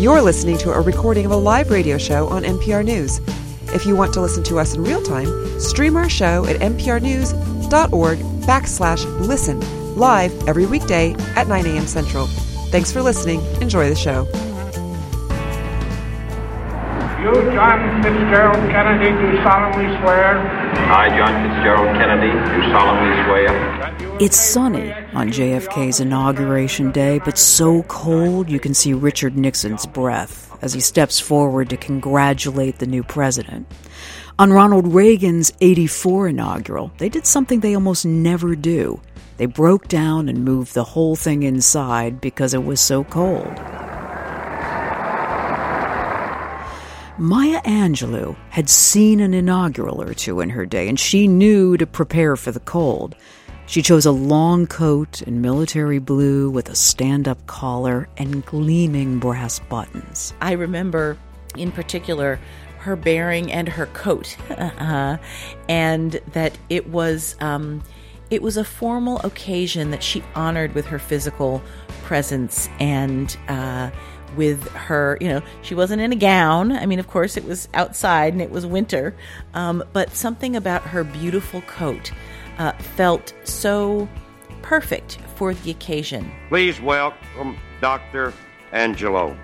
You're listening to a recording of a live radio show on MPR News. If you want to listen to us in real time, stream our show at mprnews.org backslash listen live every weekday at 9 a.m. Central. Thanks for listening. Enjoy the show. You, John Fitzgerald Kennedy, do solemnly swear. I, John Fitzgerald Kennedy, do solemnly swear. It's sunny on JFK's inauguration day, but so cold you can see Richard Nixon's breath as he steps forward to congratulate the new president. On Ronald Reagan's 84 inaugural, they did something they almost never do. They broke down and moved the whole thing inside because it was so cold. Maya Angelou had seen an inaugural or two in her day, and she knew to prepare for the cold. She chose a long coat in military blue with a stand up collar and gleaming brass buttons. I remember, in particular, her bearing and her coat, uh, and that it was. Um, it was a formal occasion that she honored with her physical presence and uh, with her, you know, she wasn't in a gown. I mean, of course, it was outside and it was winter, um, but something about her beautiful coat uh, felt so perfect for the occasion. Please welcome Dr. Angelou.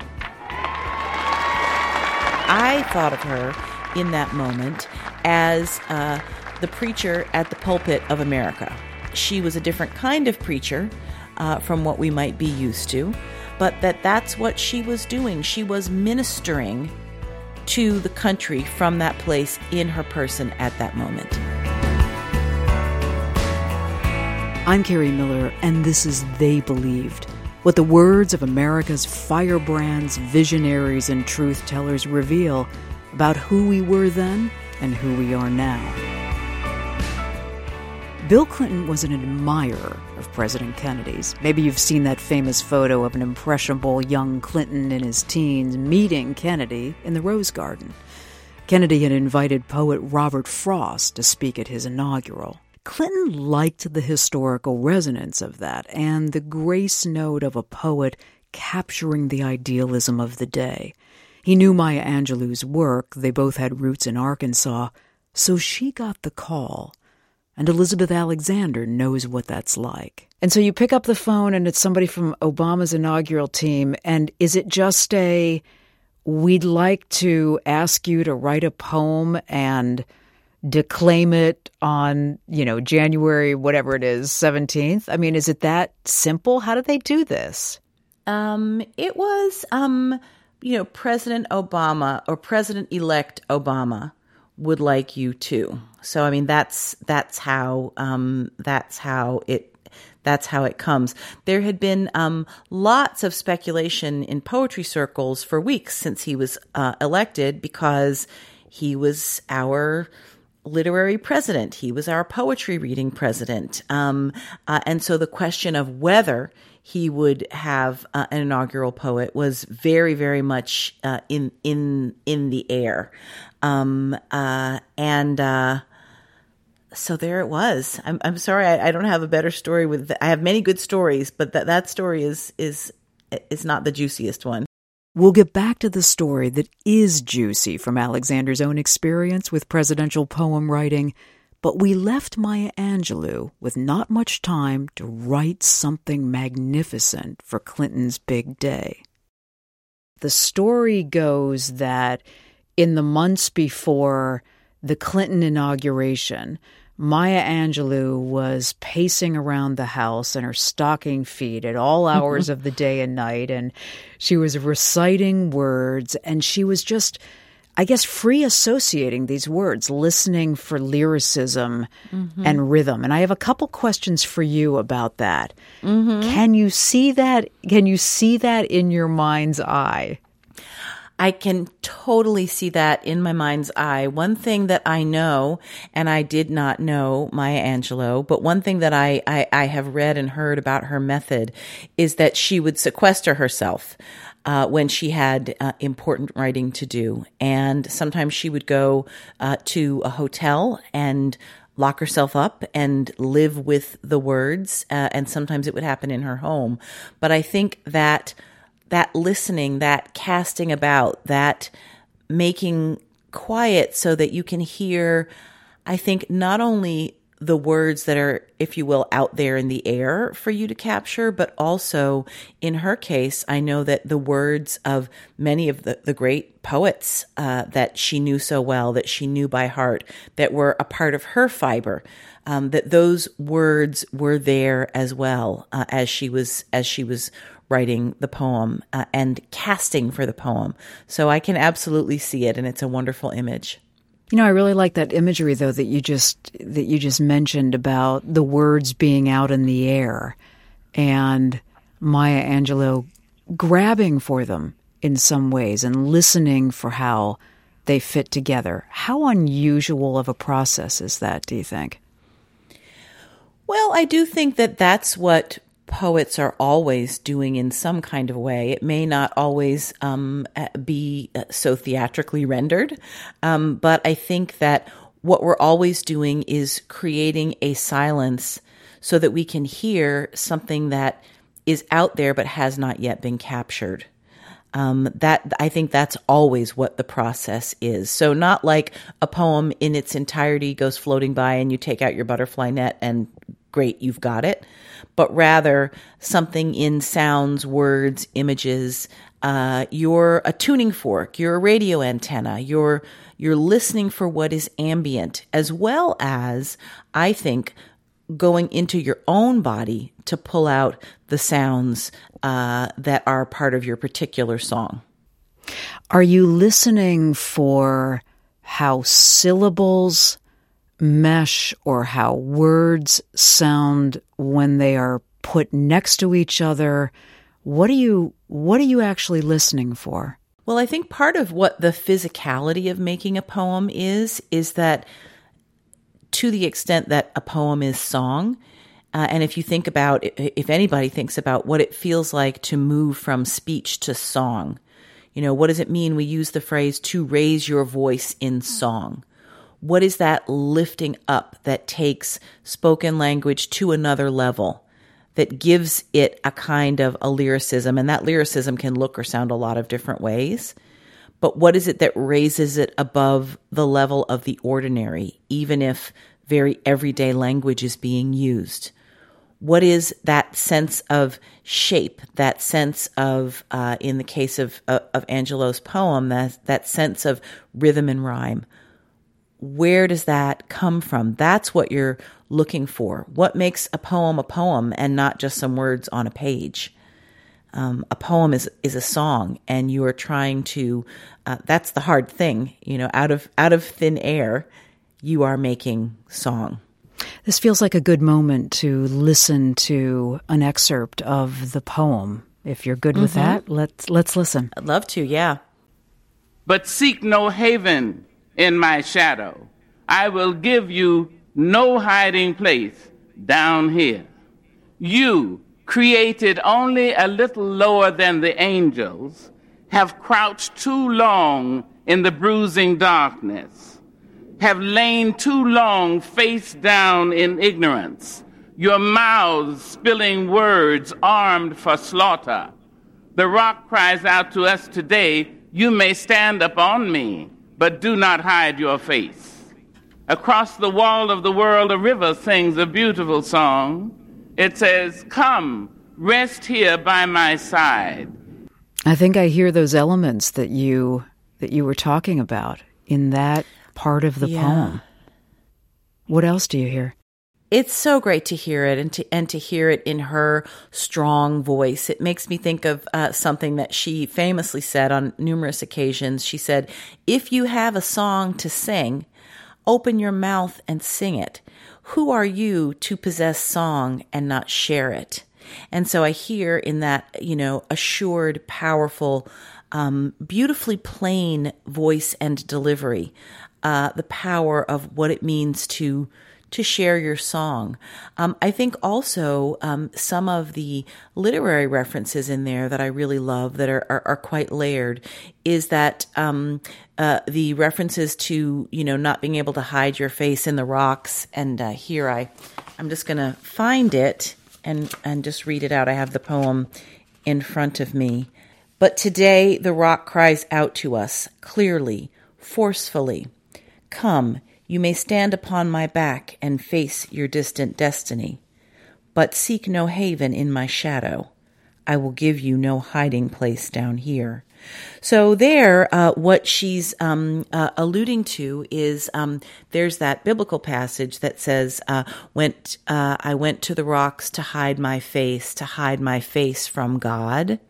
I thought of her in that moment as uh, the preacher at the pulpit of America. She was a different kind of preacher uh, from what we might be used to but that that's what she was doing. She was ministering to the country from that place in her person at that moment. I'm Kerri Miller, and this is They Believed. What the words of America's firebrands, visionaries, and truth tellers reveal about who we were then and who we are now. Bill Clinton was an admirer of President Kennedy's. Maybe you've seen that famous photo of an impressionable young Clinton in his teens meeting Kennedy in the Rose Garden. Kennedy had invited poet Robert Frost to speak at his inaugural. Clinton liked the historical resonance of that and the grace note of a poet capturing the idealism of the day. He knew Maya Angelou's work, they both had roots in Arkansas, so she got the call and Elizabeth Alexander knows what that's like. And so you pick up the phone and it's somebody from Obama's inaugural team. And is it just a, we'd like to ask you to write a poem and declaim it on, you know, January, whatever it is, 17th? I mean, is it that simple? How did they do this? Um, it was, um, you know, President Obama or President elect Obama would like you to. So I mean that's that's how um, that's how it that's how it comes. There had been um, lots of speculation in poetry circles for weeks since he was uh, elected because he was our literary president. He was our poetry reading president. Um, uh, and so the question of whether he would have uh, an inaugural poet was very, very much uh, in in in the air. Um, uh, and uh, so there it was. I'm, I'm sorry, I, I, don't have a better story with. The, I have many good stories, but that that story is is is not the juiciest one. We'll get back to the story that is juicy from Alexander's own experience with presidential poem writing, but we left Maya Angelou with not much time to write something magnificent for Clinton's big day. The story goes that in the months before the Clinton inauguration, Maya Angelou was pacing around the house in her stocking feet at all mm-hmm. hours of the day and night, and she was reciting words, and she was just, I guess, free associating these words, listening for lyricism mm-hmm. and rhythm. And I have a couple questions for you about that. Mm-hmm. Can you see that? Can you see that in your mind's eye? I can totally see that in my mind's eye. One thing that I know, and I did not know Maya Angelou, but one thing that I, I, I have read and heard about her method is that she would sequester herself. Uh, when she had uh, important writing to do. And sometimes she would go uh, to a hotel and lock herself up and live with the words. Uh, and sometimes it would happen in her home. But I think that that listening, that casting about, that making quiet so that you can hear, I think, not only the words that are, if you will, out there in the air for you to capture, but also in her case, I know that the words of many of the, the great poets uh, that she knew so well, that she knew by heart, that were a part of her fiber, um, that those words were there as well uh, as she was as she was writing the poem uh, and casting for the poem. So I can absolutely see it, and it's a wonderful image. You know, I really like that imagery though that you just that you just mentioned about the words being out in the air and Maya Angelou grabbing for them in some ways and listening for how they fit together. How unusual of a process is that, do you think? Well, I do think that that's what poets are always doing in some kind of way. It may not always um, be uh, so theatrically rendered, um, but I think that what we're always doing is creating a silence so that we can hear something that is out there but has not yet been captured. Um, that I think that's always what the process is. So not like a poem in its entirety goes floating by and you take out your butterfly net and great, you've got it but rather something in sounds, words, images. Uh, you're a tuning fork, you're a radio antenna, you're you're listening for what is ambient, as well as I think going into your own body to pull out the sounds uh, that are part of your particular song. Are you listening for how syllables mesh or how words sound when they are put next to each other. What are you what are you actually listening for? Well, I think part of what the physicality of making a poem is is that to the extent that a poem is song, uh, and if you think about, if anybody thinks about what it feels like to move from speech to song, you know, what does it mean? We use the phrase to raise your voice in song. What is that lifting up that takes spoken language to another level? That gives it a kind of a lyricism, and that lyricism can look or sound a lot of different ways. But what is it that raises it above the level of the ordinary, even if very everyday language is being used? What is that sense of shape, that sense of, uh, in the case of, uh, of Angelou's poem, that, that sense of rhythm and rhyme? Where does that come from? That's what you're looking for. What makes a poem a poem and not just some words on a page? Um, a poem is is a song, and you are trying to. Uh, that's the hard thing, you know. Out of out of thin air, you are making song. This feels like a good moment to listen to an excerpt of the poem. If you're good mm-hmm. with that, let's let's listen. I'd love to. Yeah. But seek no haven in my shadow. I will give you no hiding place down here. You, created only a little lower than the angels, have crouched too long in the bruising darkness, have lain too long face down in ignorance, your mouths spilling words armed for slaughter. The rock cries out to us today, You may stand upon me but do not hide your face. Across the wall of the world, a river sings a beautiful song. It says, Come, rest here by my side. I think I hear those elements that you that you were talking about in that part of the yeah. poem. What else do you hear? It's so great to hear it and to and to hear it in her strong voice. It makes me think of uh, something that she famously said on numerous occasions. She said, "If you have a song to sing, open your mouth and sing it. Who are you to possess song and not share it?" And so I hear in that, you know, assured, powerful, um, beautifully plain voice and delivery, uh, the power of what it means to to share your song. Um, I think also um, some of the literary references in there that I really love that are, are, are quite layered is that um, uh, the references to you know not being able to hide your face in the rocks. And uh, here I, I'm just going to find it and and just read it out. I have the poem in front of me. But today the rock cries out to us clearly, forcefully Come, you may stand upon my back and face your distant destiny. But seek no haven in my shadow. I will give you no hiding place down here. So there, uh, what she's um, uh, alluding to is um, there's that biblical passage that says, uh, "Went uh, I went to the rocks to hide my face, to hide my face from God,"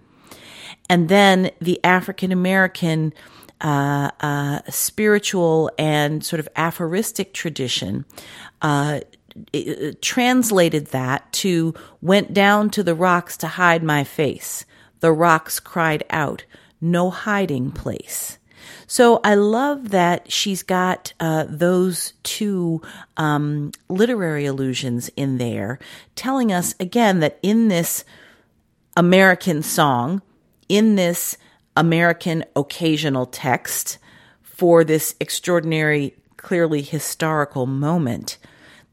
and then the African American. Uh, uh, spiritual and sort of aphoristic tradition uh, translated that to went down to the rocks to hide my face. The rocks cried out no hiding place. So I love that she's got uh, those two um, literary allusions in there, telling us again that in this American song, in this American occasional text for this extraordinary, clearly historical moment,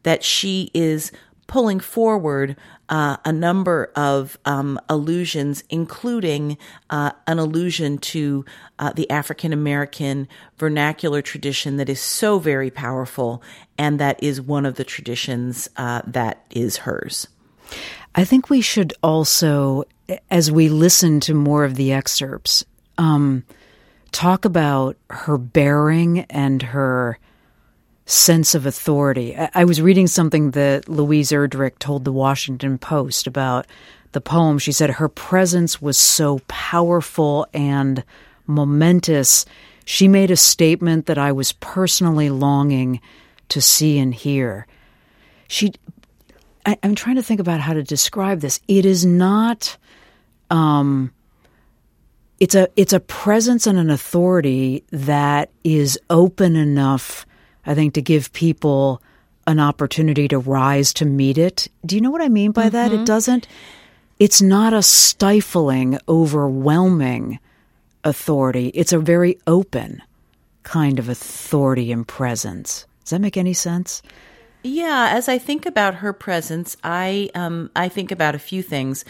that she is pulling forward uh, a number of um, allusions, including uh, an allusion to uh, the African American vernacular tradition that is so very powerful, and that is one of the traditions uh, that is hers. I think we should also, as we listen to more of the excerpts, um, talk about her bearing and her sense of authority. I was reading something that Louise Erdrich told the Washington Post about the poem. She said her presence was so powerful and momentous. She made a statement that I was personally longing to see and hear. She, I, am trying to think about how to describe this. It is not, um, it's a it's a presence and an authority that is open enough I think, to give people an opportunity to rise to meet it. Do you know what I mean by mm-hmm. that? It mm-hmm. doesn't, it's not a stifling, overwhelming authority. It's a very open kind of authority and presence. Does that make any sense? Yeah, as I think about her presence, I um, I think about a few things.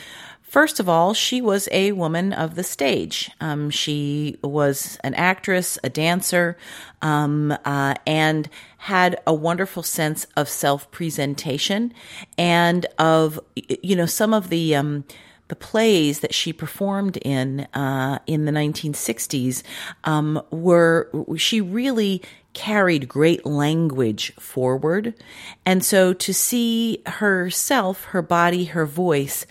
First of all, she was a woman of the stage. Um, she was an actress, a dancer, um, uh, and had a wonderful sense of self presentation and of, you know, some of the. Um, the plays that she performed in uh, in the 1960s um, were she really carried great language forward, and so to see herself, her body, her voice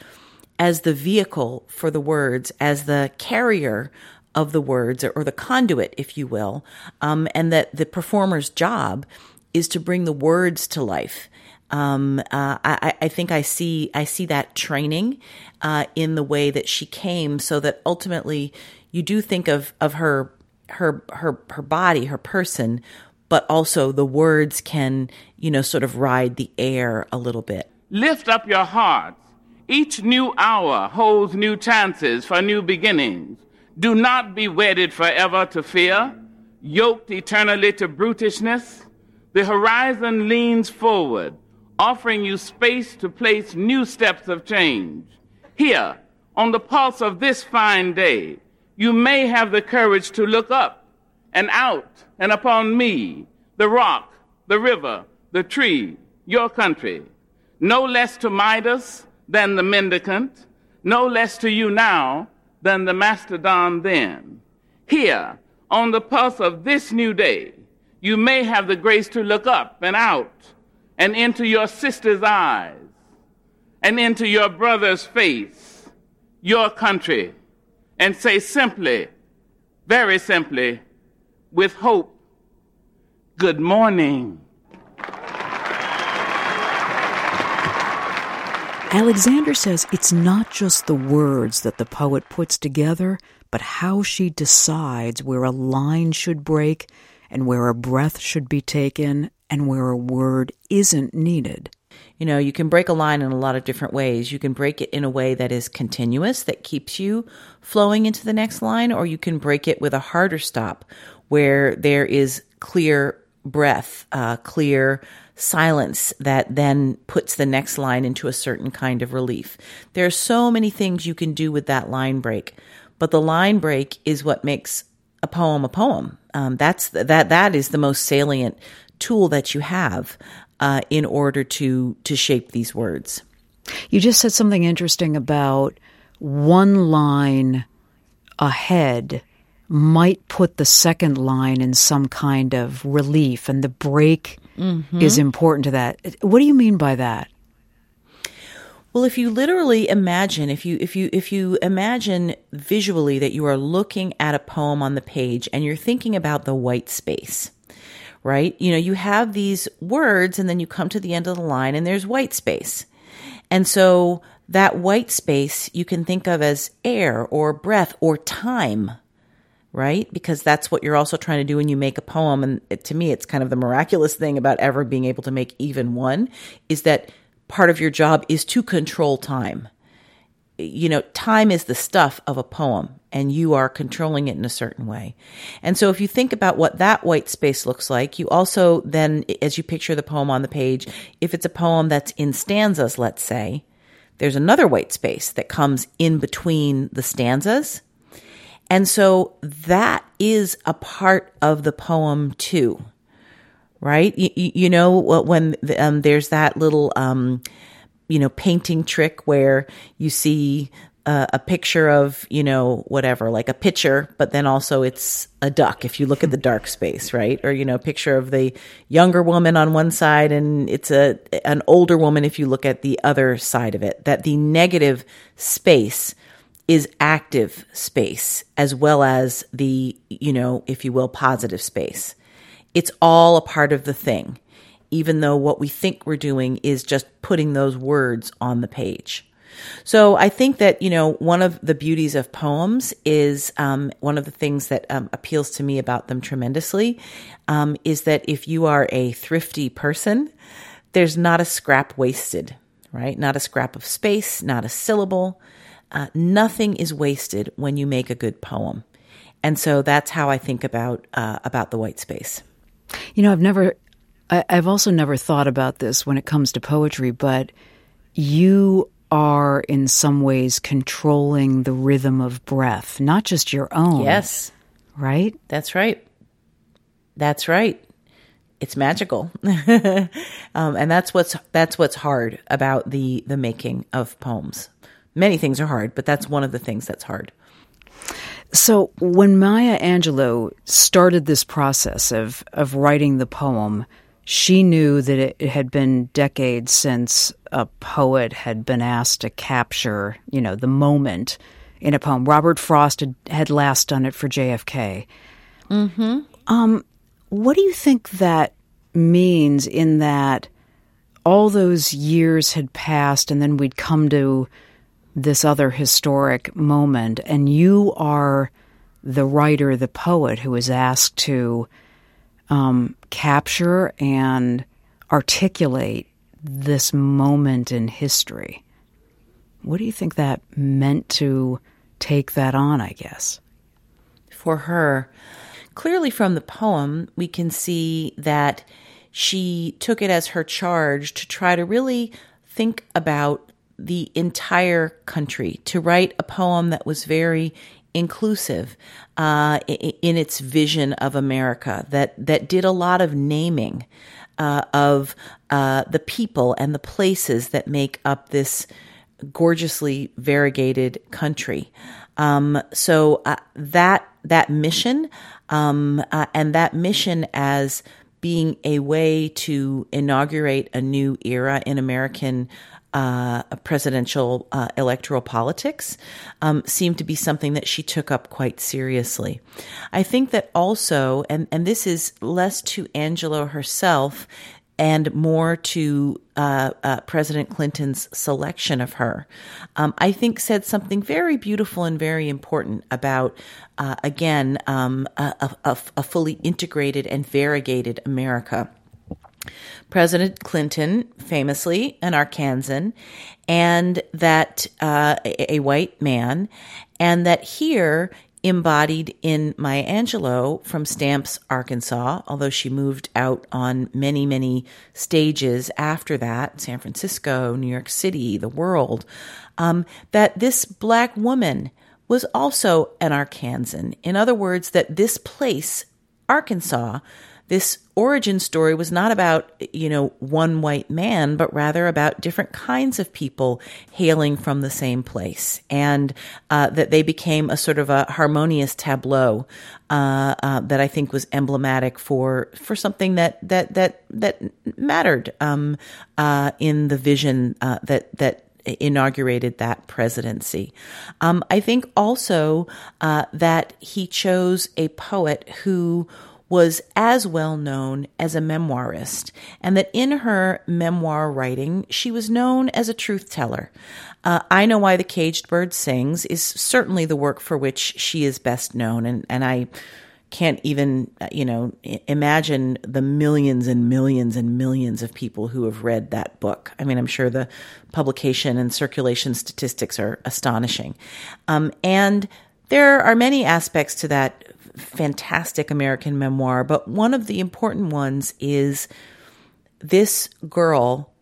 as the vehicle for the words, as the carrier of the words, or, the conduit, if you will, um, and that the performer's job is to bring the words to life. Um, uh, I, I, think I see I see that training uh, in the way that she came, so that ultimately you do think of of her her her her body, her person, but also the words can you know sort of ride the air a little bit. Lift up your heart each new hour holds new chances for new beginnings. Do not be wedded forever to fear, yoked eternally to brutishness. The horizon leans forward, offering you space to place new steps of change. Here, on the pulse of this fine day, you may have the courage to look up and out and upon me, the rock, the river, the tree, your country. No less to Midas, than the mendicant, no less to you now than the mastodon then. Here, on the pulse of this new day, you may have the grace to look up and out and into your sister's eyes and into your brother's face, your country, and say simply, very simply, with hope, good morning. Alexander says it's not just the words that the poet puts together, but how she decides where a line should break and where a breath should be taken and where a word isn't needed. You know, you can break a line in a lot of different ways. You can break it in a way that is continuous, that keeps you flowing into the next line, or you can break it with a harder stop where there is clear breath, uh, clear silence that then puts the next line into a certain kind of relief. There are so many things you can do with that line break. but the line break is what makes a poem a poem. Um, that's the, that that is the most salient tool that you have uh, in order to to shape these words. You just said something interesting about one line ahead might put the second line in some kind of relief, and the break mm-hmm. is important to that. What do you mean by that? Well, if you literally imagine, if you if you if you imagine visually that you are looking at a poem on the page and you're thinking about the white space, right? You know, you have these words and then you come to the end of the line and there's white space. And so that white space you can think of as air or breath or time, right? Because that's what you're also trying to do when you make a poem. And it, to me, it's kind of the miraculous thing about ever being able to make even one is that part of your job is to control time. You know, time is the stuff of a poem and you are controlling it in a certain way. And so if you think about what that white space looks like, you also then, as you picture the poem on the page, if it's a poem that's in stanzas, let's say, there's another white space that comes in between the stanzas. And so that is a part of the poem too right? You, you know, when um, there's that little, um, you know, painting trick where you see uh, a picture of, you know, whatever, like a picture, but then also it's a duck if you look at the dark space, right? Or, you know, picture of the younger woman on one side and it's a, an older woman if you look at the other side of it. That the negative space is active space as well as the, you know, if you will, positive space. It's all a part of the thing, even though what we think we're doing is just putting those words on the page. So I think that, you know, one of the beauties of poems is um, one of the things that um, appeals to me about them tremendously um, is that if you are a thrifty person, there's not a scrap wasted, right? Not a scrap of space, not a syllable. Uh, nothing is wasted when you make a good poem. And so that's how I think about uh, about the white space. You know, I've never, I, I've also never thought about this when it comes to poetry, but you are in some ways controlling the rhythm of breath, not just your own. Yes. Right? That's right. That's right. It's magical. um, and that's what's that's what's hard about the the making of poems. Many things are hard, but that's one of the things that's hard. So when Maya Angelou started this process of of writing the poem, she knew that it, it had been decades since a poet had been asked to capture, you know, the moment in a poem. Robert Frost had, had last done it for JFK. Mm-hmm. Um, what do you think that means in that all those years had passed and then we'd come to this other historic moment, and you are the writer, the poet who is asked to um, capture and articulate this moment in history. What do you think that meant to take that on, I guess? For her, clearly from the poem, we can see that she took it as her charge to try to really think about the entire country to write a poem that was very inclusive uh, in its vision of America, that that did a lot of naming uh, of uh, the people and the places that make up this gorgeously variegated country. Um, so uh, that that mission um, uh, and that mission as being a way to inaugurate a new era in American uh, presidential uh, electoral politics um, seemed to be something that she took up quite seriously. I think that also, and, and this is less to Angelou herself and more to uh, uh, President Clinton's selection of her, um, I think said something very beautiful and very important about, uh, again, um, a, a, a fully integrated and variegated America. President Clinton, famously an Arkansan, and that uh, a, a, white man, and that here embodied in Maya Angelou from Stamps, Arkansas, although she moved out on many, many stages after that, San Francisco, New York City, the world, um, that this black woman was also an Arkansan. In other words, that this place, Arkansas, this origin story was not about, you know, one white man, but rather about different kinds of people hailing from the same place. And uh, that they became a sort of a harmonious tableau uh, uh, that I think was emblematic for for something that that that that mattered um, uh, in the vision uh, that that inaugurated that presidency. Um, I think also uh, that he chose a poet who was as well known as a memoirist, and that in her memoir writing, she was known as a truth teller. Uh, I Know Why the Caged Bird Sings is certainly the work for which she is best known, and, and I can't even, uh, you know, imagine the millions and millions and millions of people who have read that book. I mean, I'm sure the publication and circulation statistics are astonishing. Um, and there are many aspects to that fantastic American memoir, but one of the important ones is this girl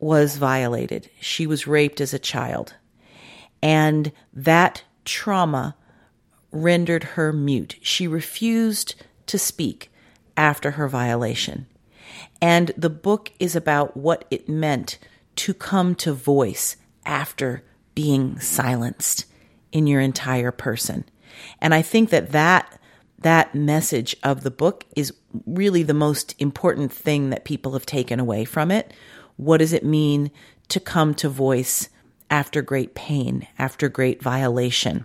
was violated. She was raped as a child. And that trauma rendered her mute. She refused to speak after her violation. And the book is about what it meant to come to voice after being silenced in your entire person. And I think that that that message of the book is really the most important thing that people have taken away from it. What does it mean to come to voice after great pain, after great violation?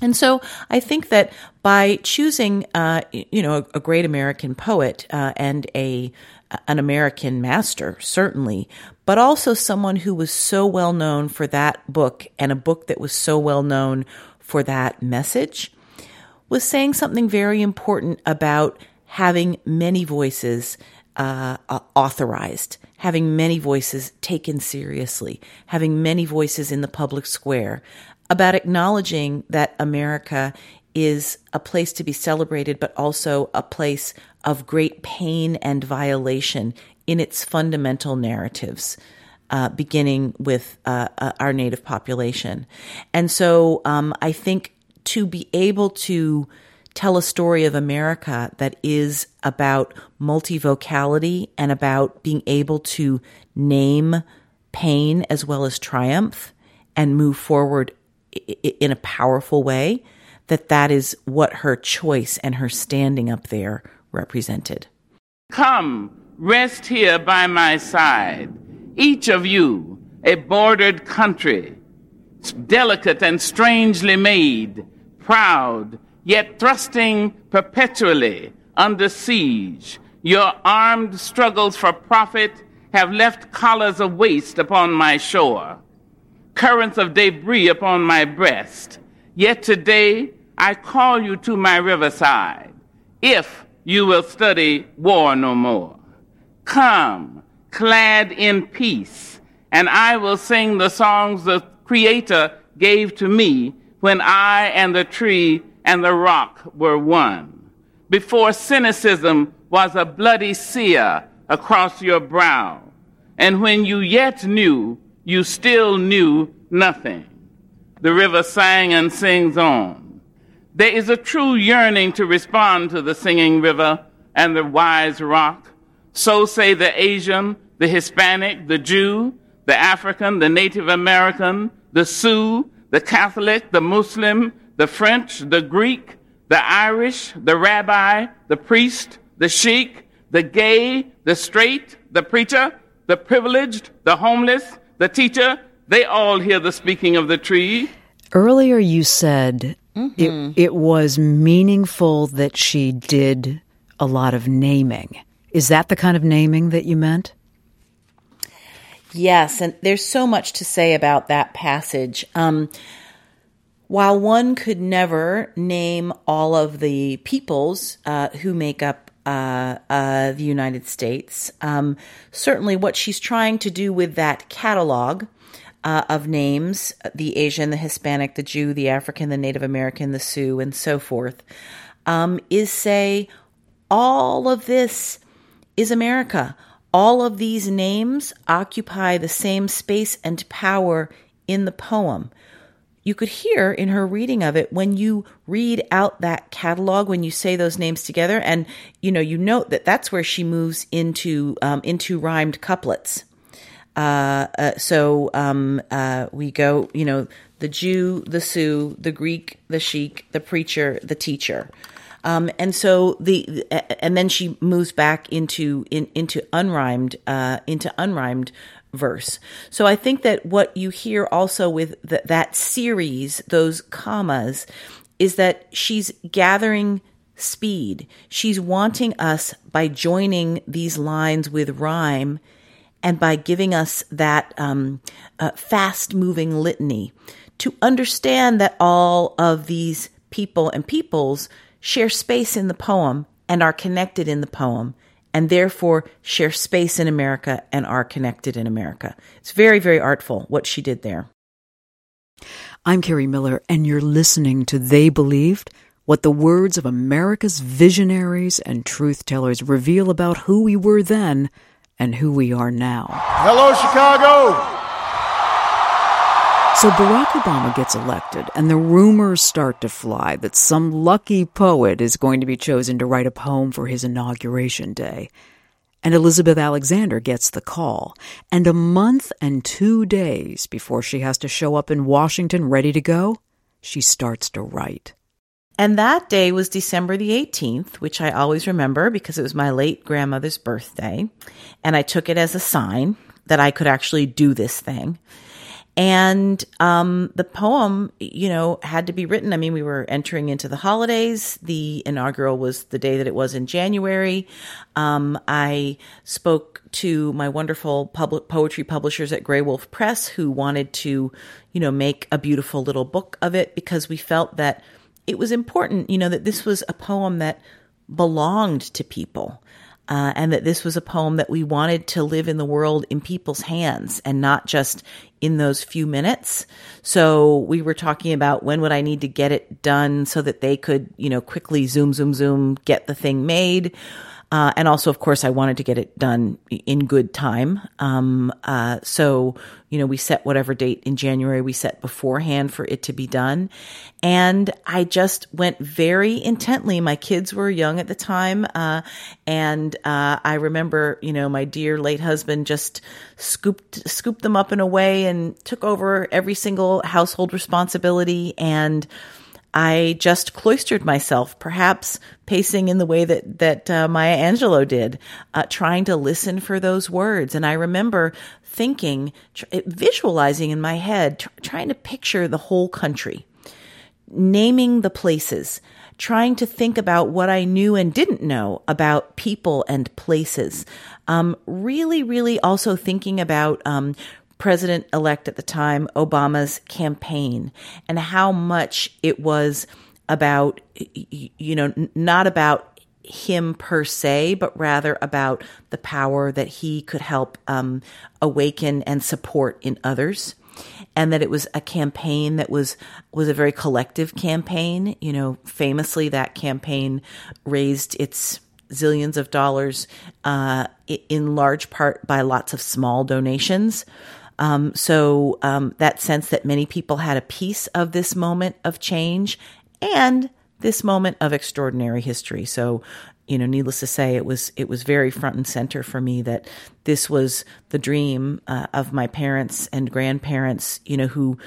And so I think that by choosing, uh, you know, a, a, great American poet uh, and a an American master, certainly, but also someone who was so well known for that book and a book that was so well known for that message, was saying something very important about having many voices uh, uh, authorized, having many voices taken seriously, having many voices in the public square, about acknowledging that America is a place to be celebrated, but also a place of great pain and violation in its fundamental narratives. Uh, beginning with uh, uh, our native population. And so um, I think to be able to tell a story of America that is about multivocality and about being able to name pain as well as triumph and move forward in a powerful way that that is what her choice and her standing up there represented. Come rest here by my side. Each of you a bordered country delicate and strangely made proud, yet thrusting perpetually under siege. Your armed struggles for profit have left collars of waste upon my shore, currents of debris upon my breast. Yet today I call you to my riverside, if you will study war no more. Come, clad in peace, and I will sing the songs the Creator gave to me when I and the tree and the rock were one. Before cynicism was a bloody sear across your brow. And when you yet knew, you still knew nothing. The river sang and sings on. There is a true yearning to respond to the singing river and the wise rock. So say the Asian, the Hispanic, the Jew, the African, the Native American, the Sioux, the Catholic, the Muslim, the French, the Greek, the Irish, the rabbi, the priest, the sheik, the gay, the straight, the preacher, the privileged, the homeless, the teacher, they all hear the speaking of the tree. Earlier, you said mm-hmm. it, it was meaningful that she did a lot of naming. Is that the kind of naming that you meant? Yes, and there's so much to say about that passage. Um, while one could never name all of the peoples uh, who make up uh, uh, the United States, um, certainly what she's trying to do with that catalog uh, of names the Asian, the Hispanic, the Jew, the African, the Native American, the Sioux, and so forth um, is say all of this is America all of these names occupy the same space and power in the poem. you could hear in her reading of it when you read out that catalog when you say those names together and you know you note that that's where she moves into um, into rhymed couplets uh, uh, so um, uh, we go you know the jew the sioux the greek the sheik the preacher the teacher um, and so the and then she moves back into in, into unrhymed uh, into unrhymed verse. So I think that what you hear also with the, that series, those commas, is that she's gathering speed. She's wanting us by joining these lines with rhyme and by giving us that um, uh, fast moving litany to understand that all of these people and peoples share space in the poem and are connected in the poem and therefore share space in America and are connected in America. It's very, very artful what she did there. I'm Kerri Miller, and you're listening to They Believed, what the words of America's visionaries and truth tellers reveal about who we were then and who we are now. Hello, Chicago! So Barack Obama gets elected, and the rumors start to fly that some lucky poet is going to be chosen to write a poem for his inauguration day. And Elizabeth Alexander gets the call. And a month and two days before she has to show up in Washington ready to go, she starts to write. And that day was December the 18th, which I always remember because it was my late grandmother's birthday. And I took it as a sign that I could actually do this thing. And um, the poem, you know, had to be written. I mean, we were entering into the holidays. The inaugural was the day that it was in January. Um, I spoke to my wonderful public poetry publishers at Graywolf Press who wanted to, you know, make a beautiful little book of it because we felt that it was important, you know, that this was a poem that belonged to people uh, and that this was a poem that we wanted to live in the world in people's hands and not just in those few minutes. So we were talking about when would I need to get it done so that they could, you know, quickly zoom, zoom, zoom, get the thing made. Uh, and also, of course, I wanted to get it done in good time. Um, uh, so, you know, we set whatever date in January we set beforehand for it to be done. And I just went very intently. My kids were young at the time. Uh, and uh, I remember, you know, my dear late husband just scooped, scooped them up in a way and took over every single household responsibility. And, I just cloistered myself, perhaps pacing in the way that that uh, Maya Angelou did, uh, trying to listen for those words. And I remember thinking, tr- visualizing in my head, tr- trying to picture the whole country, naming the places, trying to think about what I knew and didn't know about people and places. Um, really, really also thinking about um, president elect at the time, Obama's campaign, and how much it was about, you know, not about him per se, but rather about the power that he could help um, awaken and support in others. And that it was a campaign that was was a very collective campaign. You know, famously, that campaign raised its zillions of dollars uh, in large part by lots of small donations. Um, so um, that sense that many people had a piece of this moment of change and this moment of extraordinary history. So, you know, needless to say, it was it was very front and center for me that this was the dream uh, of my parents and grandparents. You know, who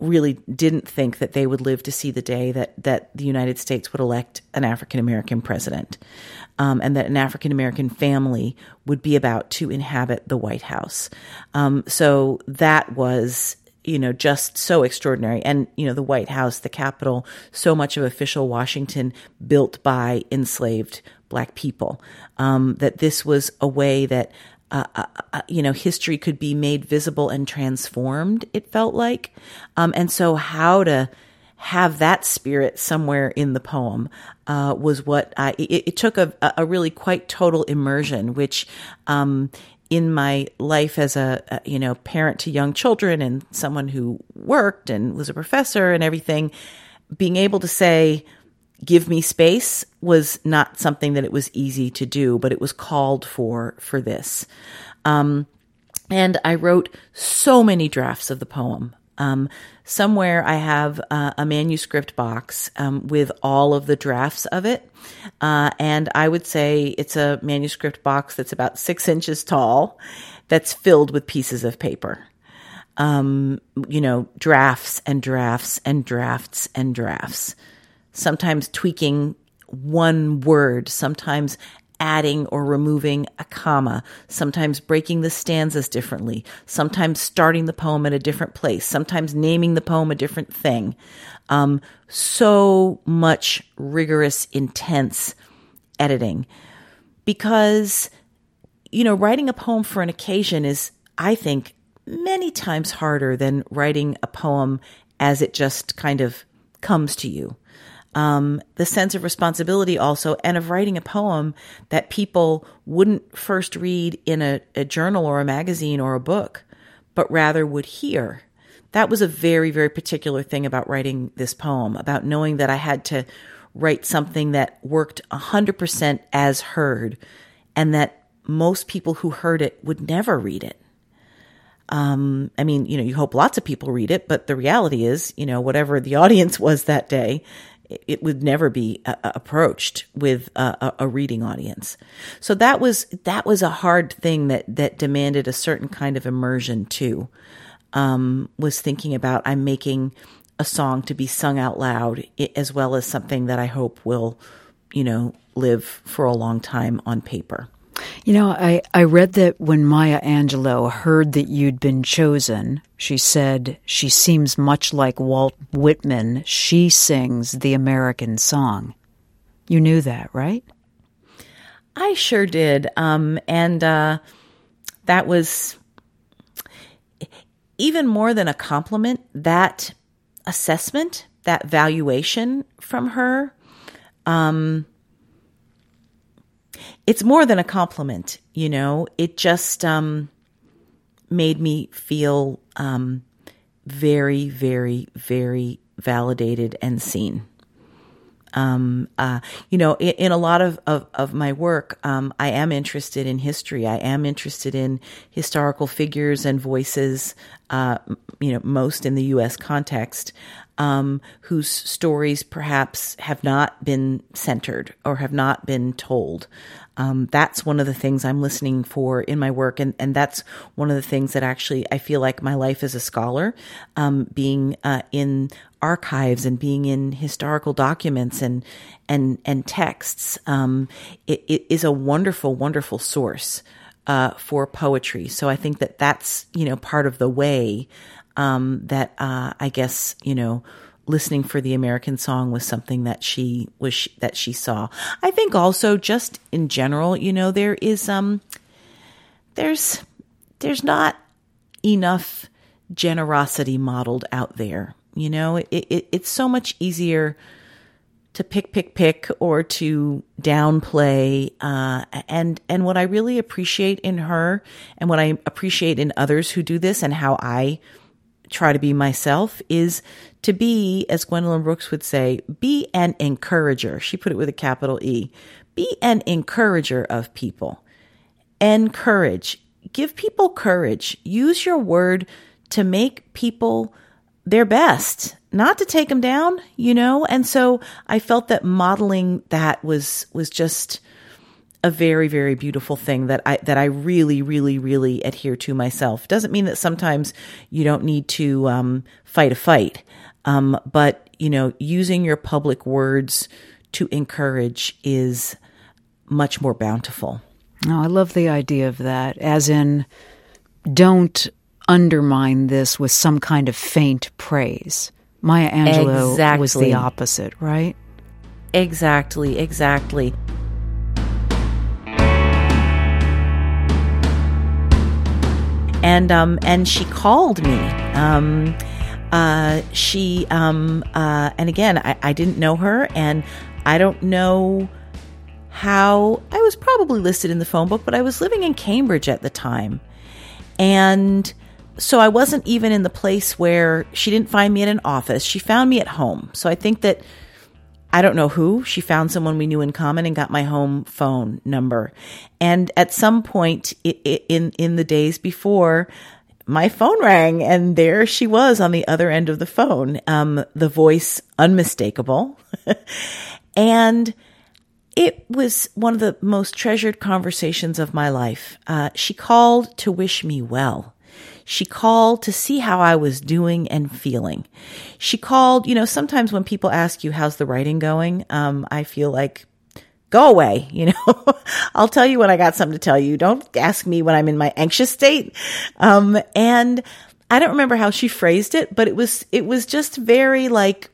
really didn't think that they would live to see the day that that the United States would elect an African American president um, and that an African American family would be about to inhabit the White House. Um, so that was you know, just so extraordinary. And, you know, the White House, the Capitol, so much of official Washington built by enslaved black people, um, that this was a way that, uh, uh, you know, history could be made visible and transformed, it felt like. Um, and so how to, have that spirit somewhere in the poem uh, was what I. It, it took a, a, really quite total immersion, which um, in my life as a, a, you know parent to young children and someone who worked and was a professor and everything, being able to say. Give me space was not something that it was easy to do, but it was called for for this. Um, and I wrote so many drafts of the poem Um, somewhere I have uh, a manuscript box um, with all of the drafts of it. Uh, and I would say it's a manuscript box that's about six inches tall that's filled with pieces of paper. Um, you know, drafts and drafts and drafts and drafts. Sometimes tweaking one word, sometimes adding or removing a comma, sometimes breaking the stanzas differently, sometimes starting the poem at a different place, sometimes naming the poem a different thing. Um, so much rigorous, intense editing because, you know, writing a poem for an occasion is, I think, many times harder than writing a poem as it just kind of comes to you um, the sense of responsibility also, and of writing a poem that people wouldn't first read in a, a journal or a magazine or a book, but rather would hear. That was a very, very particular thing about writing this poem, about knowing that I had to write something that worked 100% as heard, and that most people who heard it would never read it. Um, I mean, you know, you hope lots of people read it, but the reality is, you know, whatever the audience was that day, it would never be uh, uh, approached with a, a, reading audience. So that was that was a hard thing that that demanded a certain kind of immersion too. Um, was thinking about I'm making a song to be sung out loud as well as something that I hope will, you know, live for a long time on paper. You know, I, I read that when Maya Angelou heard that you'd been chosen, she said, She seems much like Walt Whitman. She sings the American song. You knew that, right? I sure did. Um, and uh, that was even more than a compliment, that assessment, that valuation from her. Um, it's more than a compliment, you know. It just um, made me feel um, very, very, very validated and seen. Um, uh, you know, in, in, a lot of, of, of my work, um, I am interested in history. I am interested in historical figures and voices, uh, you know, most in the U.S. context, um, whose stories perhaps have not been centered or have not been told. Um, that's one of the things I'm listening for in my work, and and that's one of the things that actually I feel like my life as a scholar, um, being uh, in archives and being in historical documents and and and texts, um, it, it is a wonderful, wonderful source uh, for poetry. So I think that that's you know part of the way um, that uh, I guess you know listening for the American song was something that she was that she saw. I think also just in general, you know, there is um there's there's not enough generosity modeled out there. You know, it, it it's so much easier to pick, pick, pick, or to downplay. Uh, and and what I really appreciate in her, and what I appreciate in others who do this, and how I try to be myself is to be, as Gwendolyn Brooks would say, be an encourager. She put it with a capital E. Be an encourager of people. Encourage. Give people courage. Use your word to make people their best, not to take them down, you know? And so I felt that modeling that was, was just, a very very beautiful thing that I that I really really really adhere to myself. Doesn't mean that sometimes you don't need to um, fight a fight, um, but you know using your public words to encourage is much more bountiful. Oh, I love the idea of that. As in, don't undermine this with some kind of faint praise. Maya Angelou exactly. was the opposite, right? Exactly, exactly. And um, and she called me. Um, uh, she um, uh, and again, I, I didn't know her, and I don't know how I was probably listed in the phone book, but I was living in Cambridge at the time, and so I wasn't even in the place where she didn't find me in an office. She found me at home. So I think that I don't know who. She found someone we knew in common and got my home phone number. And at some point in in the days before, my phone rang and there she was on the other end of the phone. Um, the voice unmistakable. and it was one of the most treasured conversations of my life. Uh, she called to wish me well. She called to see how I was doing and feeling. She called, you know, sometimes when people ask you, how's the writing going? Um, I feel like go away. You know, I'll tell you when I got something to tell you. Don't ask me when I'm in my anxious state. Um, and I don't remember how she phrased it, but it was, it was just very like,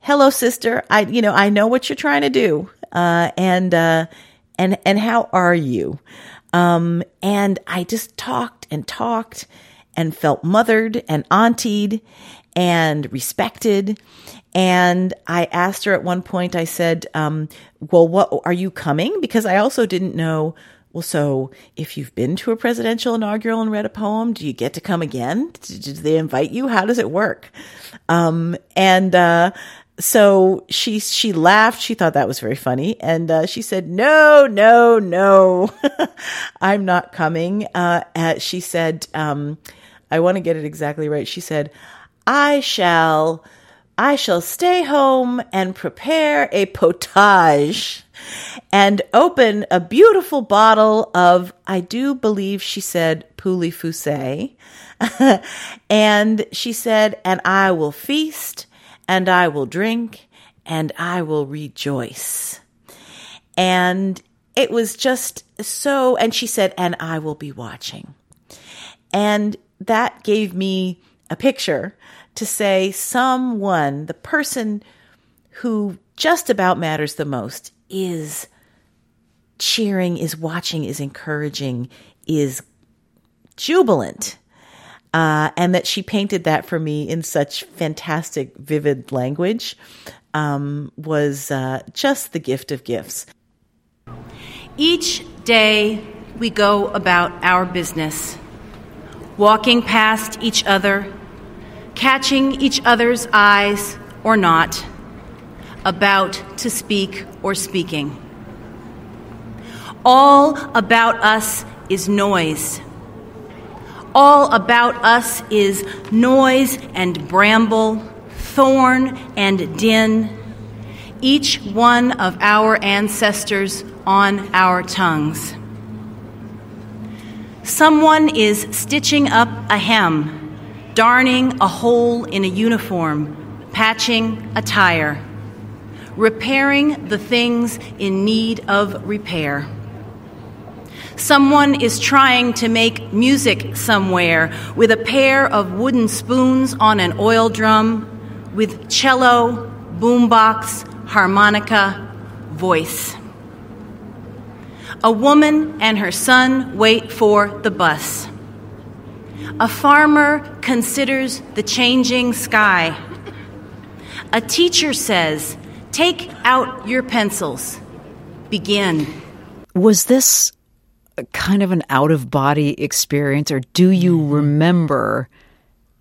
hello, sister. I, you know, I know what you're trying to do. Uh, and, uh, and, and how are you? Um, and I just talked and talked and felt mothered and auntied and respected. And I asked her at one point, I said, um, well, what are you coming? Because I also didn't know. Well, so if you've been to a presidential inaugural and read a poem, do you get to come again? Did, they invite you? How does it work? Um, and, uh, so she she laughed. She thought that was very funny, and uh, she said, "No, no, no, I'm not coming." Uh, she said, um, "I want to get it exactly right." She said, "I shall, I shall stay home and prepare a potage." And open a beautiful bottle of, I do believe she said, Fuissé. and she said, and I will feast and I will drink and I will rejoice. And it was just so, and she said, and I will be watching. And that gave me a picture to say someone, the person who just about matters the most is cheering, is watching, is encouraging, is jubilant uh, and that she painted that for me in such fantastic, vivid language um, was uh, just the gift of gifts. Each day we go about our business, walking past each other, catching each other's eyes or not, about to speak or speaking. All about us is noise all about us is noise and bramble, thorn and din, each one of our ancestors on our tongues. Someone is stitching up a hem, darning a hole in a uniform, patching a tire, repairing the things in need of repair. Someone is trying to make music somewhere with a pair of wooden spoons on an oil drum, with cello, boombox, harmonica, voice. A woman and her son wait for the bus. A farmer considers the changing sky. A teacher says, Take out your pencils. Begin. Was this kind of an out of body experience, or do you mm-hmm. remember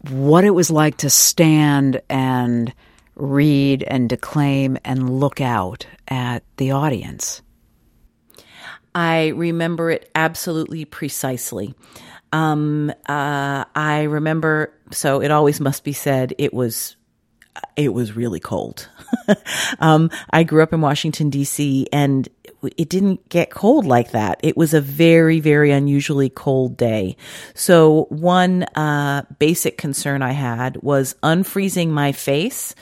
what it was like to stand and read and declaim and look out at the audience? I remember it absolutely precisely. Um, uh, I remember, so it always must be said, it was it was really cold. um, I grew up in Washington D.C. and it didn't get cold like that. It was a very, very unusually cold day. So one uh, basic concern I had was unfreezing my face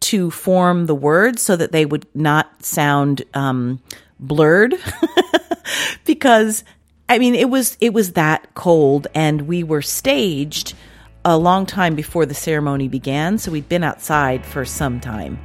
to form the words so that they would not sound um, blurred, because I mean it was it was that cold, and we were staged a long time before the ceremony began, so we'd been outside for some time.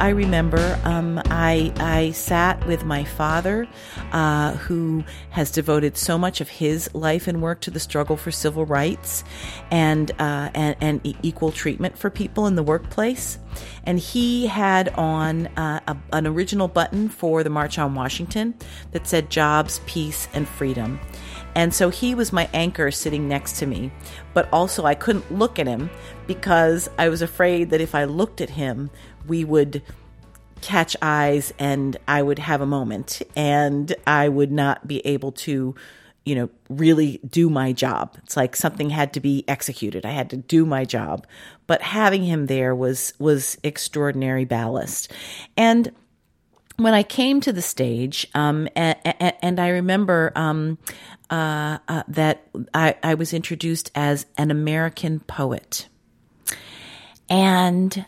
I remember um, I I sat with my father, uh, who has devoted so much of his life and work to the struggle for civil rights and uh, and, and, equal treatment for people in the workplace. And he had on uh, a, an original button for the March on Washington that said "Jobs, Peace, and Freedom." And so he was my anchor sitting next to me. But also, I couldn't look at him because I was afraid that if I looked at him, we would catch eyes and I would have a moment and I would not be able to, you know, really do my job. It's like something had to be executed. I had to do my job. But having him there was was extraordinary ballast. And when I came to the stage, um, and, and, I remember um, uh, uh, that I, I was introduced as an American poet. And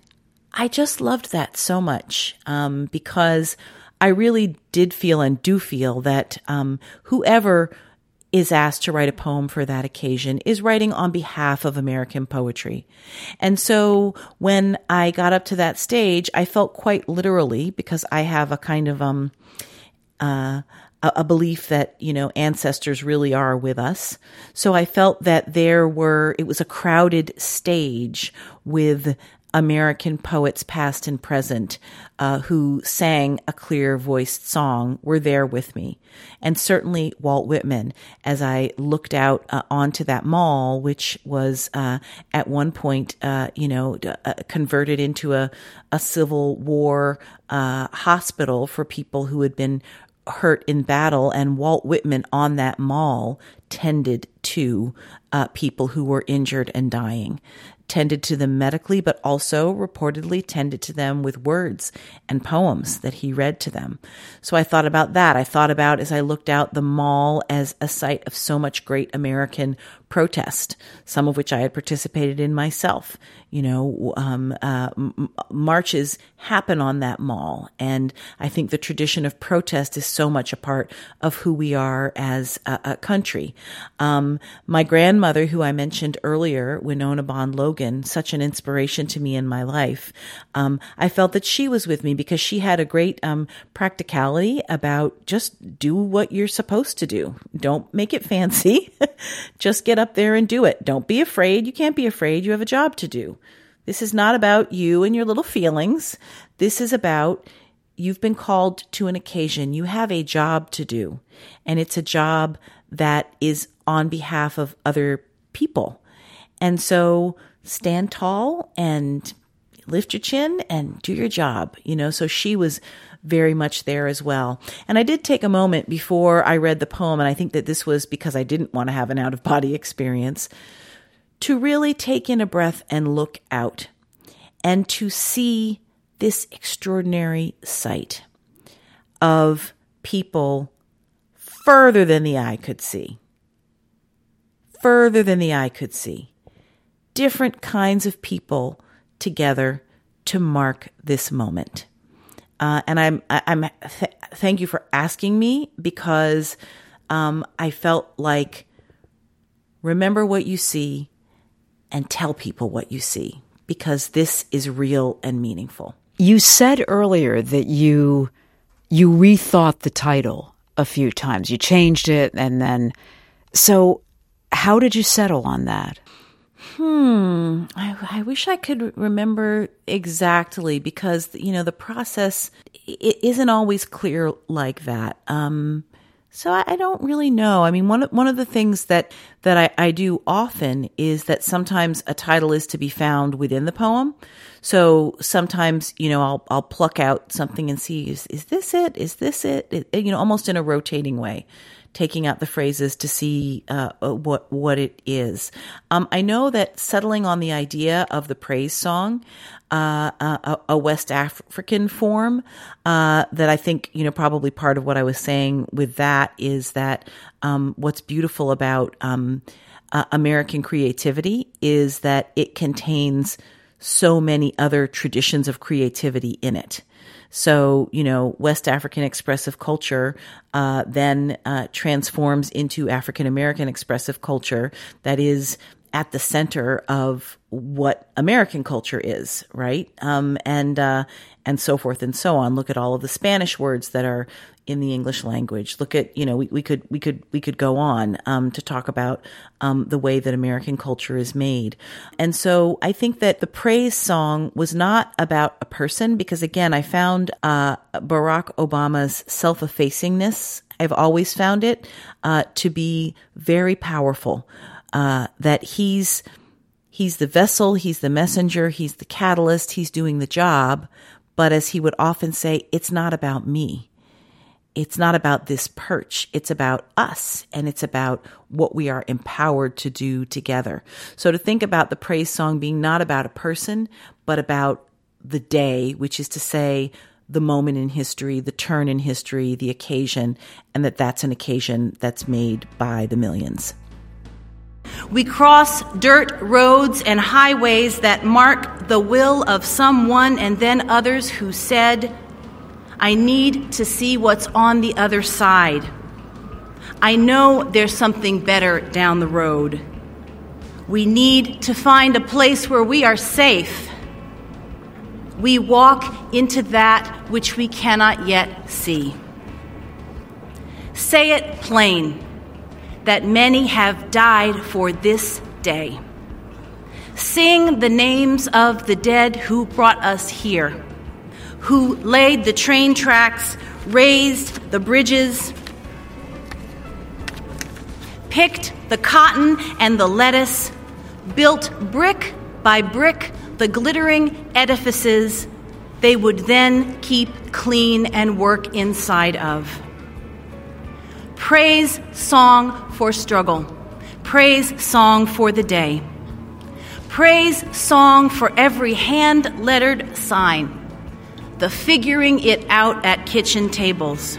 I just loved that so much um, because I really did feel and do feel that um, whoever is asked to write a poem for that occasion is writing on behalf of American poetry. And so when I got up to that stage, I felt quite literally because I have a kind of, um, uh, a, belief that, you know, ancestors really are with us. So I felt that there were, it was a crowded stage with American poets, past and present, uh, who sang a clear voiced song were there with me. And certainly Walt Whitman, as I looked out uh, onto that mall, which was uh, at one point, uh, you know, uh, converted into a, a Civil War uh, hospital for people who had been hurt in battle, and Walt Whitman on that mall tended to uh, people who were injured and dying tended to them medically, but also reportedly tended to them with words and poems that he read to them. So I thought about that. I thought about as I looked out the mall as a site of so much great American protest, some of which I had participated in myself. You know, um, uh, m- marches happen on that mall. And I think the tradition of protest is so much a part of who we are as a, a country. Um, my grandmother, who I mentioned earlier, Winona Bond Logan, such an inspiration to me in my life. Um, I felt that she was with me because she had a great um, practicality about just do what you're supposed to do. Don't make it fancy. just get up there and do it. Don't be afraid. You can't be afraid. You have a job to do. This is not about you and your little feelings. This is about you've been called to an occasion. You have a job to do, and it's a job that is on behalf of other people. And so stand tall and lift your chin and do your job, you know. So she was very much there as well. And I did take a moment before I read the poem, and I think that this was because I didn't want to have an out of body experience, to really take in a breath and look out and to see this extraordinary sight of people further than the eye could see. Further than the eye could see. Different kinds of people together to mark this moment. Uh, and I'm, I, am th- thank you for asking me because um, I felt like remember what you see and tell people what you see because this is real and meaningful. You said earlier that you you rethought the title a few times. You changed it and then so how did you settle on that? Hmm. I, I, wish I could remember exactly because you know the process it isn't always clear like that. Um, so I, I, don't really know. I mean, one one of the things that that I, I do often is that sometimes a title is to be found within the poem. So sometimes you know I'll I'll pluck out something and see is is this it? Is this it? it you know, almost in a rotating way taking out the phrases to see uh, uh, what what it is. Um, I know that settling on the idea of the praise song, uh, uh, a, West African form, uh, that I think you know probably part of what I was saying with that is that um, what's beautiful about um, uh, American creativity is that it contains so many other traditions of creativity in it. So, you know, West African expressive culture uh, then uh, transforms into African American expressive culture. That is at the center of what American culture is, right? Um, and uh, and so forth and so on. Look at all of the Spanish words that are in the English language. Look at you know we, we could we could we could go on um, to talk about um, the way that American culture is made. And so I think that the praise song was not about a person because again I found uh, Barack Obama's self effacingness. I've always found it uh, to be very powerful. Uh, that he's he's the vessel, he's the messenger, he's the catalyst, he's doing the job, But as he would often say, it's not about me. It's not about this perch. It's about us and it's about what we are empowered to do together. So to think about the praise song being not about a person, but about the day, which is to say, the moment in history, the turn in history, the occasion, and that that's an occasion that's made by the millions. We cross dirt roads and highways that mark the will of someone and then others who said, I need to see what's on the other side. I know there's something better down the road. We need to find a place where we are safe. We walk into that which we cannot yet see. Say it plain that many have died for this day. Sing the names of the dead who brought us here, who laid the train tracks, raised the bridges, picked the cotton and the lettuce, built brick by brick the glittering edifices they would then keep clean and work inside of. Praise song for struggle. Praise song for the day. Praise song for every hand lettered sign. The figuring it out at kitchen tables.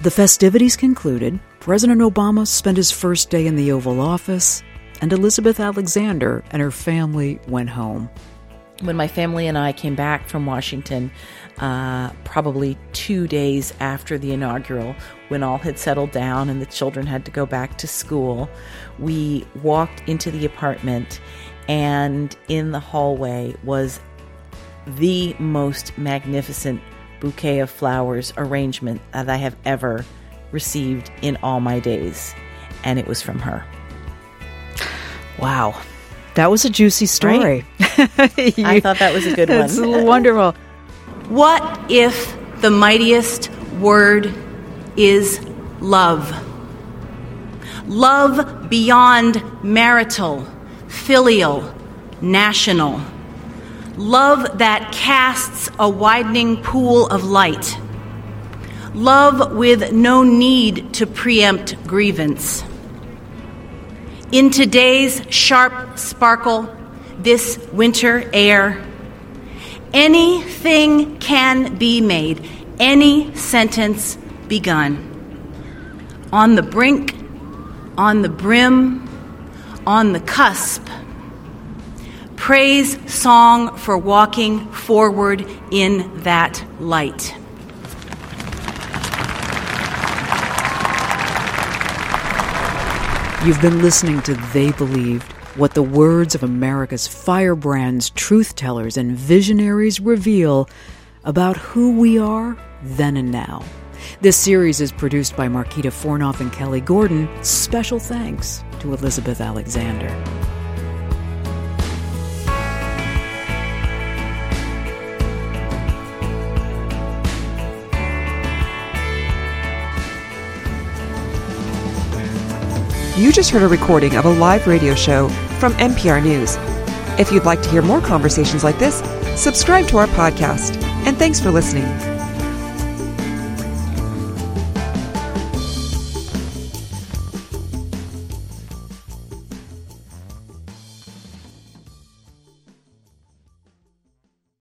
The festivities concluded. President Obama spent his first day in the Oval Office, and Elizabeth Alexander and her family went home. When my family and I came back from Washington, uh, probably two days after the inaugural, when all had settled down and the children had to go back to school, we walked into the apartment, and in the hallway was the most magnificent bouquet of flowers arrangement that I have ever received in all my days. And it was from her. Wow. That was a juicy story. Right? you, I thought that was a good one. It's wonderful. What if the mightiest word is love? Love beyond marital, filial, national. Love that casts a widening pool of light. Love with no need to preempt grievance. In today's sharp sparkle, this winter air, anything can be made, any sentence begun. On the brink, on the brim, on the cusp. Praise song for walking forward in that light. You've been listening to They Believed, what the words of America's firebrands, truth tellers, and visionaries reveal about who we are then and now. This series is produced by Marquita Fornoff and Kelly Gordon. Special thanks to Elizabeth Alexander. You just heard a recording of a live radio show from MPR News. If you'd like to hear more conversations like this, subscribe to our podcast. And thanks for listening.